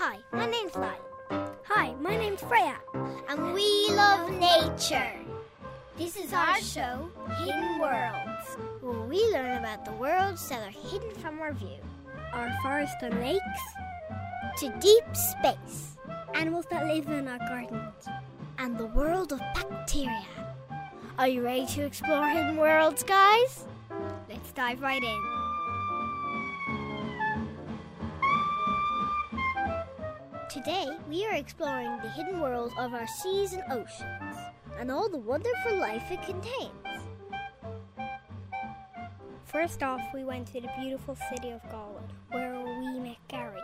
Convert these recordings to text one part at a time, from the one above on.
Hi, my name's Lyle. Hi, my name's Freya. And we love nature. This is our show, Hidden Worlds, where we learn about the worlds that are hidden from our view. Our forests and lakes, To deep space, animals that live in our gardens. and the world of bacteria. Are you ready to explore hidden worlds, guys? Let's dive right in. Today, we are exploring the hidden world of our seas and oceans and all the wonderful life it contains. First off, we went to the beautiful city of Galway, where we met Gary.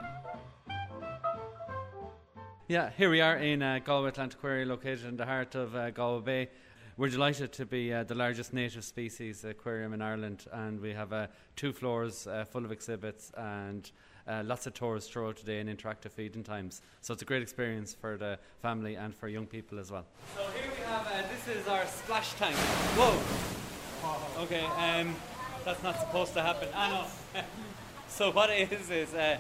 Yeah, here we are in uh, Galway Atlantaquaria, located in the heart of uh, Galway Bay. We're delighted to be uh, the largest native species aquarium in Ireland, and we have uh, two floors uh, full of exhibits and uh, lots of tours throughout today and interactive feeding times. So it's a great experience for the family and for young people as well. So here we have uh, this is our splash tank. Whoa! Okay, um, that's not supposed to happen. I know. so what it is is uh,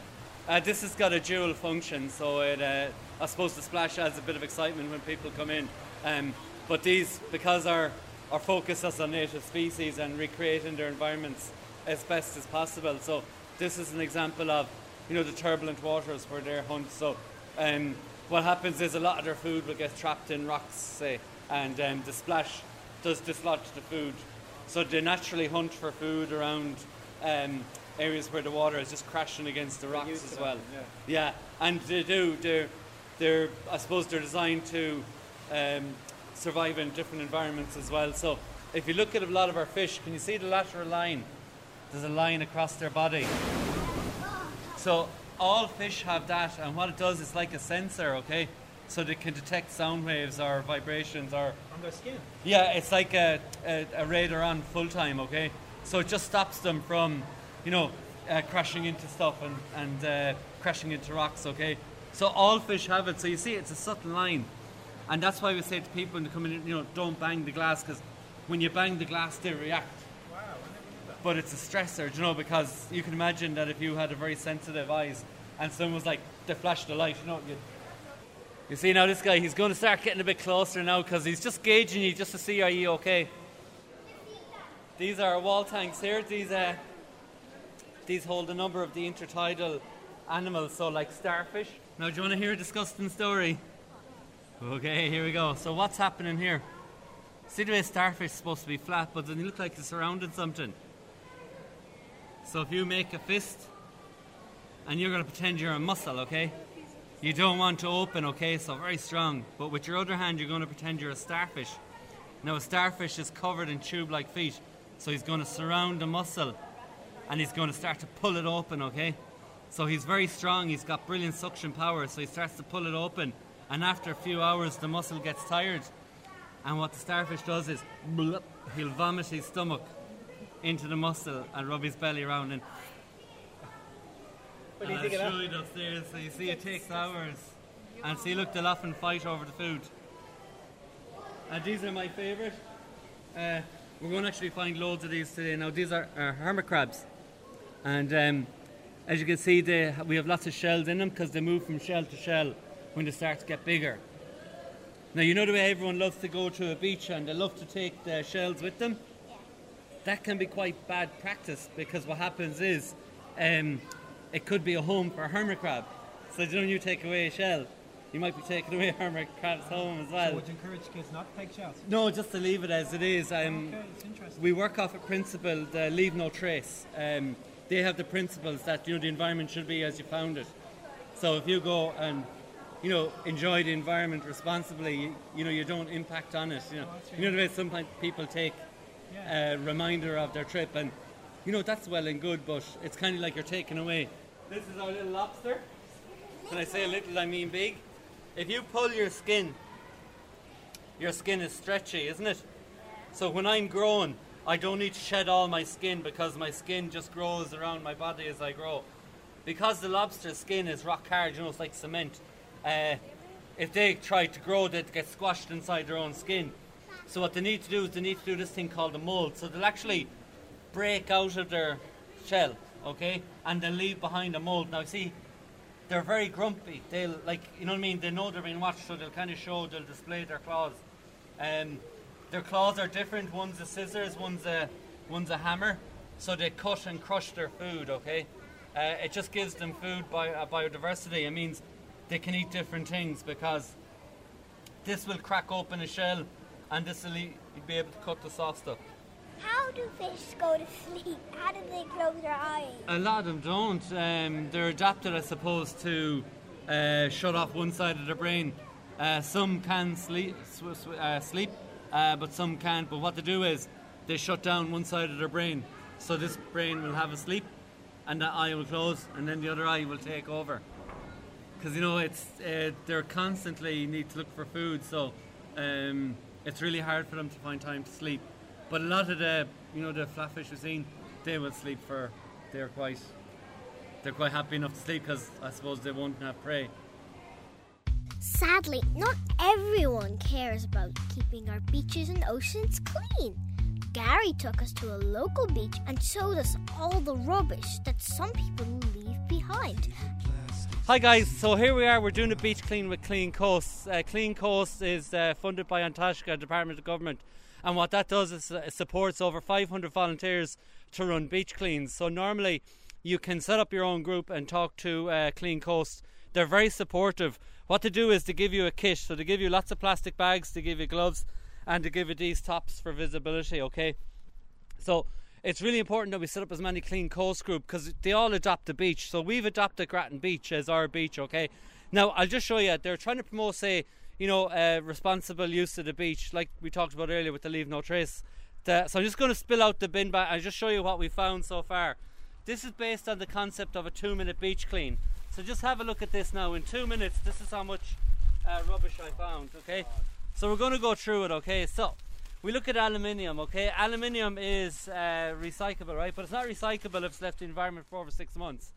uh, this has got a dual function. So it, uh, I suppose the splash adds a bit of excitement when people come in. Um, but these, because our our focus is on native species and recreating their environments as best as possible. So this is an example of you know the turbulent waters where they hunt. So um, what happens is a lot of their food will get trapped in rocks, say, and um, the splash does dislodge the food. So they naturally hunt for food around um, areas where the water is just crashing against the rocks as well. Yeah, and they do. They're, they're, I suppose they're designed to um, survive in different environments as well. So if you look at a lot of our fish, can you see the lateral line? There's a line across their body. So all fish have that, and what it does is like a sensor, okay? So they can detect sound waves or vibrations or on their skin. yeah, it's like a, a, a radar on full time, okay? So it just stops them from, you know, uh, crashing into stuff and, and uh, crashing into rocks, okay? So all fish have it. So you see, it's a subtle line. And that's why we say to people when they come in, you know, don't bang the glass because when you bang the glass, they react. Wow, I never knew that. But it's a stressor, you know, because you can imagine that if you had a very sensitive eyes and someone was like, they flashed the light, you know, you you see now this guy, he's going to start getting a bit closer now because he's just gauging you just to see are you okay. These are wall tanks here. These uh, these hold a number of the intertidal animals, so like starfish. Now, do you want to hear a disgusting story? Okay, here we go. So what's happening here? See the way starfish is supposed to be flat, but then they look like they're surrounding something. So if you make a fist and you're going to pretend you're a mussel, okay? You don't want to open, okay? So very strong. But with your other hand, you're going to pretend you're a starfish. Now, a starfish is covered in tube like feet, so he's going to surround the mussel and he's going to start to pull it open, okay? So he's very strong, he's got brilliant suction power, so he starts to pull it open. And after a few hours, the mussel gets tired. And what the starfish does is he'll vomit his stomach into the mussel and rub his belly around. And What do you think of that? you it upstairs, so you see it takes hours. And see, look, they'll often fight over the food. And these are my favourite. Uh, we're going to actually find loads of these today. Now, these are, are hermit crabs. And um, as you can see, they, we have lots of shells in them because they move from shell to shell when they start to get bigger. Now, you know the way everyone loves to go to a beach and they love to take their shells with them? That can be quite bad practice because what happens is um, it could be a home for a hermit crab. So, you know, you take away a shell, you might be taking away a hermit crab's home as well. So would you encourage kids not to take shells? No, just to leave it as it is. Um, Okay, it's interesting. we work off a principle, the leave no trace. Um, they have the principles that you know the environment should be as you found it. So if you go and you know enjoy the environment responsibly, you, you know you don't impact on it. You know, you know the way some pe- people take a reminder of their trip, and you know that's well and good, but it's kind of like you're taking away. This is our little lobster. When I say little, I mean big. If you pull your skin, your skin is stretchy, isn't it? So when I'm growing, I don't need to shed all my skin because my skin just grows around my body as I grow. Because the lobster's skin is rock hard, you know, it's like cement. Uh, if they try to grow, they'd get squashed inside their own skin. So what they need to do is they need to do this thing called a mold. So they'll actually break out of their shell, okay, and they'll leave behind a mold. Now see, they're very grumpy. They'll like you know what I mean. They know they're being watched, so they'll kind of show. They'll display their claws. Um, their claws are different. One's a scissors, one's a one's a hammer. So they cut and crush their food. Okay, uh, it just gives them food by uh, biodiversity. It means they can eat different things because this will crack open a shell, and this will be able to cut the soft stuff. How do fish go to sleep? How do they close their eyes? A lot of them don't. Um, they're adapted, I suppose, to uh, shut off one side of their brain. Uh, some can sleep, uh, sleep uh, but some can't. But what they do is they shut down one side of their brain. So this brain will have a sleep, and that eye will close, and then the other eye will take over. Because you know it's uh, they're constantly need to look for food, so um, it's really hard for them to find time to sleep. But a lot of the you know the flatfish we've seen, they will sleep for they're quite they're quite happy enough to sleep because I suppose they won't have prey. Sadly, not everyone cares about keeping our beaches and oceans clean. Gary took us to a local beach and showed us all the rubbish that some people leave behind. Hi guys, so here we are. We're doing a beach clean with Clean Coast. Uh, clean Coast is uh, funded by An Taisce Department of Government, and what that does is uh, supports over 500 volunteers to run beach cleans. So normally, you can set up your own group and talk to uh, Clean Coast. They're very supportive. What they do is to give you a kit. So they give you lots of plastic bags, they give you gloves, and to give you these tops for visibility. Okay, so it's really important that we set up as many clean coast group because they all adopt the beach. So we've adopted Grattan Beach as our beach. Okay, now I'll just show you. They're trying to promote, say, you know, uh, responsible use of the beach, like we talked about earlier with the leave no trace. The, so I'm just going to spill out the bin bag and just show you what we found so far. This is based on the concept of a two-minute beach clean. So just have a look at this now. In two minutes, this is how much uh, rubbish I found. Okay, so we're going to go through it. Okay, so we look at aluminium. Okay, aluminium is uh, recyclable, right? But it's not recyclable if it's left in the environment for over six months.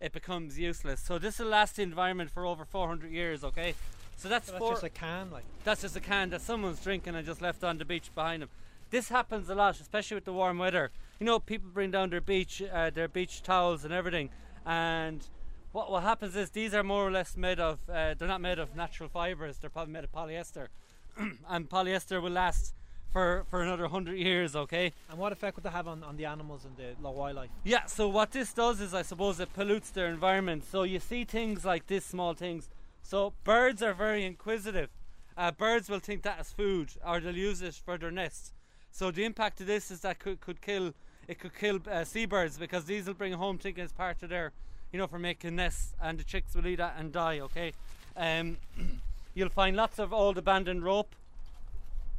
It becomes useless. So this will last the environment for over 400 years. Okay, so that's, So that's four, just a can, like. that's just a can that someone's drinking and just left on the beach behind them. This happens a lot, especially with the warm weather. You know, people bring down their beach, uh, their beach towels and everything, and what what happens is these are more or less made of. Uh, they're not made of natural fibres. They're probably made of polyester, and polyester will last for for another hundred years. Okay. And what effect would that have on, on the animals and the wildlife? Yeah, so what this does is, I suppose, it pollutes their environment. So you see things like this, small things. So birds are very inquisitive. Uh, birds will think that as food, or they'll use it for their nests. So the impact of this is that could could kill it could kill uh, seabirds because these will bring home thinking it's part of their, you know, for making nests, and the chicks will eat that and die. Okay, um, you'll find lots of old abandoned rope.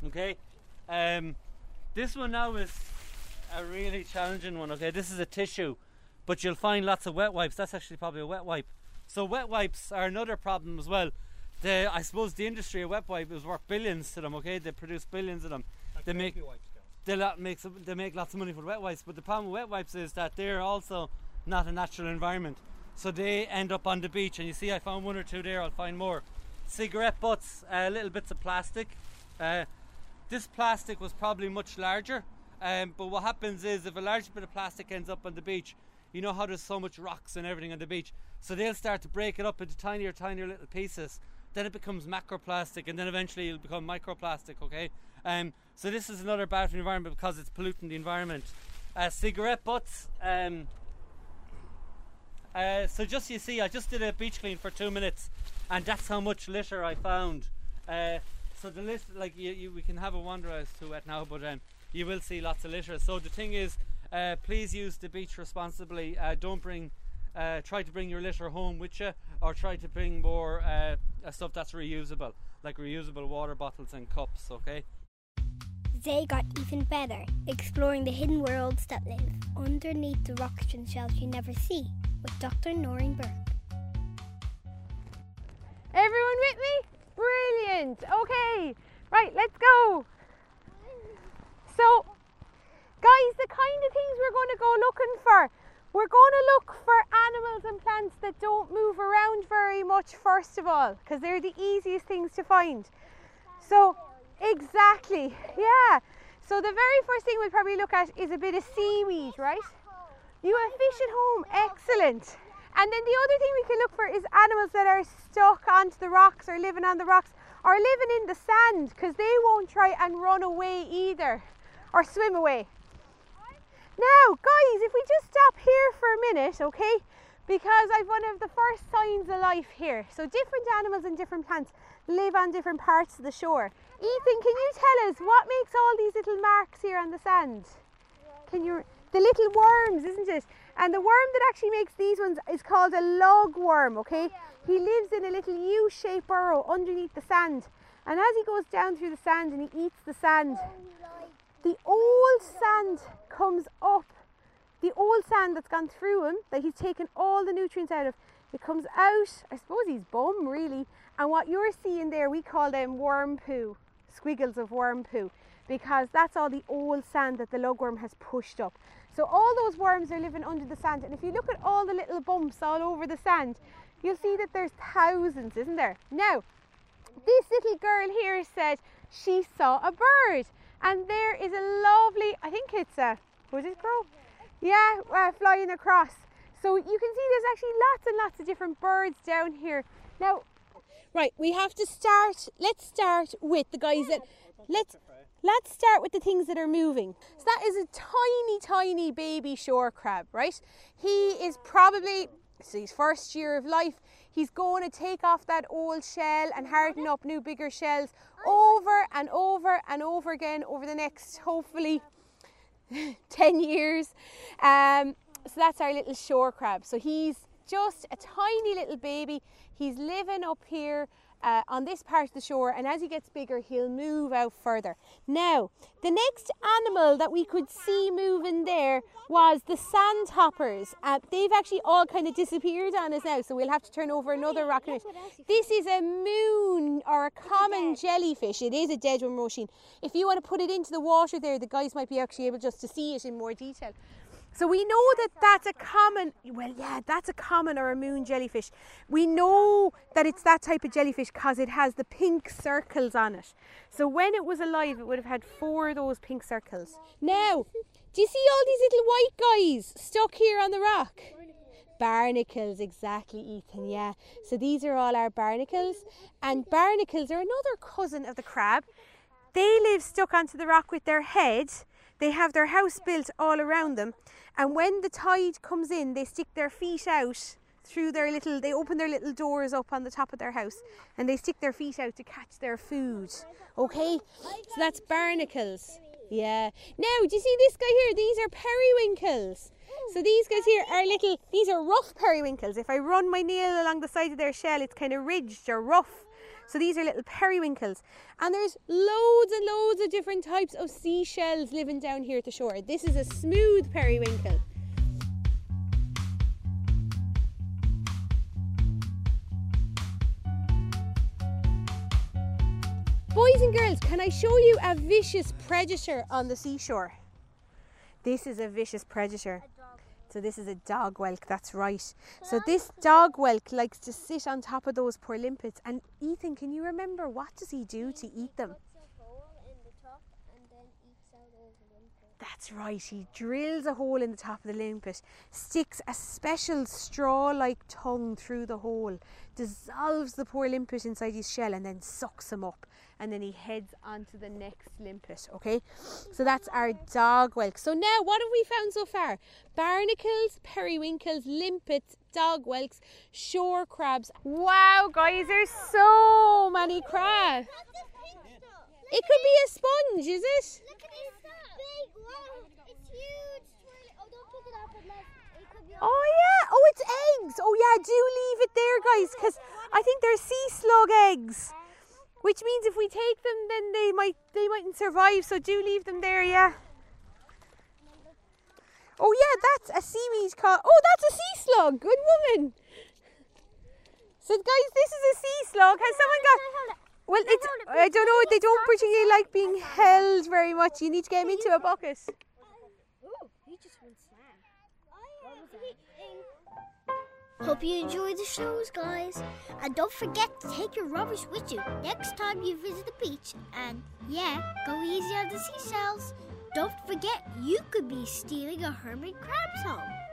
Okay, um, this one now is a really challenging one. Okay, this is a tissue, but you'll find lots of wet wipes. That's actually probably a wet wipe. So wet wipes are another problem as well. The I suppose the industry of wet wipes is worth billions to them. Okay, they produce billions of them. Like They make-. They lot make they make lots of money for the wet wipes, but the problem with wet wipes is that they're also not a natural environment. So they end up on the beach, and you see, I found one or two there. I'll find more. Cigarette butts, uh, little bits of plastic. Uh, this plastic was probably much larger, um, but what happens is if a large bit of plastic ends up on the beach, you know how there's so much rocks and everything on the beach, so they'll start to break it up into tinier, tinier little pieces. Then it becomes macroplastic, and then eventually it'll become microplastic. Okay, um, so this is another bad for the environment because it's polluting the environment. Uh, cigarette butts. Um, uh, so just you see, I just did a beach clean for two minutes, and that's how much litter I found. Uh, so the list, like you, you, we can have a wander as to it now, but um, you will see lots of litter. So the thing is, uh, please use the beach responsibly. Uh, don't bring, uh, try to bring your litter home with you, or try to bring more uh, uh, stuff that's reusable, like reusable water bottles and cups. Okay. They got even better, exploring the hidden worlds that live underneath the rocks and shells you never see, with Dr. Noreen Burke. Everyone with me? Brilliant. Okay. Right, let's go. So, guys, the kind of things we're going to go looking for. We're going to look for animals and plants that don't move around very much, first of all, because they're the easiest things to find. So, exactly, yeah. So, the very first thing we'll probably look at is a bit of seaweed, right? You have fish at home, excellent. And then the other thing we can look for is animals that are stuck onto the rocks or living on the rocks or living in the sand because they won't try and run away either or swim away. Now, guys, if we just stop here for a minute, okay? Because I've one of the first signs of life here. So different animals and different plants live on different parts of the shore. Ethan, can you tell us what makes all these little marks here on the sand? Can you the little worms, isn't it? And the worm that actually makes these ones is called a lugworm, okay? Oh, he lives in a little U-shaped burrow underneath the sand. And as he goes down through the sand and he eats the sand, oh, the old sand comes up. The old sand that's gone through him, that he's taken all the nutrients out of, it comes out, I suppose he's bum really. And what you're seeing there, we call them worm poo, squiggles of worm poo, because that's all the old sand that the lugworm has pushed up. So all those worms are living under the sand. And if you look at all the little bumps all over the sand, you'll see that there's thousands, isn't there? Now, this little girl here said she saw a bird. And there is a lovely, I think it's a, was it crow? Yeah, uh, flying across. So you can see there's actually lots and lots of different birds down here. Now, right, we have to start, let's start with the guys that, let's, let's start with the things that are moving. So that is a tiny, tiny baby shore crab, right? He is probably, it's his first year of life. He's going to take off that old shell and harden up new bigger shells over and over and over again over the next hopefully 10 years. Um, so that's our little shore crab. So he's just a tiny little baby. He's living up here uh, on this part of the shore, and as he gets bigger, he'll move out further. Now, the next animal that we could see moving there was the sandhoppers. Uh, they've actually all kind of disappeared on us now, so we'll have to turn over another rock. This is a moon or a common jellyfish. It is a dead one, Roisin. If you want to put it into the water there, the guys might be actually able just to see it in more detail. So we know that that's a common, well, yeah, that's a common or a moon jellyfish. We know that it's that type of jellyfish because it has the pink circles on it. So when it was alive, it would have had four of those pink circles. Now, do you see all these little white guys stuck here on the rock? Barnacles, exactly, Ethan, yeah. So these are all our barnacles. And barnacles are another cousin of the crab. They live stuck onto the rock with their head. They have their house built all around them and when the tide comes in, they stick their feet out through their little, they open their little doors up on the top of their house and they stick their feet out to catch their food. Okay? So that's barnacles. Yeah. Now, do you see this guy here? These are periwinkles. So these guys here are little, these are rough periwinkles. If I run my nail along the side of their shell, it's kind of ridged or rough. So these are little periwinkles. And there's loads and loads of different types of seashells living down here at the shore. This is a smooth periwinkle. Boys and girls, can I show you a vicious predator on the seashore? This is a vicious predator. So this is a dog whelk, that's right. So this dog whelk likes to sit on top of those poor limpets. And Ethan, can you remember what does he do to eat them? That's right, he drills a hole in the top of the limpet, sticks a special straw like tongue through the hole, dissolves the poor limpet inside his shell, and then sucks him up. And then he heads onto the next limpet. Okay, so that's our dog whelk. So now, what have we found so far? Barnacles, periwinkles, limpets, dog whelks, shore crabs. Wow, guys, there's so many crabs. It could be a sponge, is it? Oh yeah, oh it's eggs. Oh yeah, do leave it there, guys, because I think they're sea slug eggs. Which means if we take them, then they might they mightn't survive. So do leave them there, yeah. Oh yeah, that's a seaweed caught. Oh, that's a sea slug. Good woman. So guys, this is a sea slug. Has someone got? Well, it's I don't know. They don't particularly like being held very much. You need to get them into a bucket. Hope you enjoyed the shows, guys. And don't forget to take your rubbish with you next time you visit the beach. And yeah, go easy on the seashells. Don't forget, you could be stealing a hermit crab's home.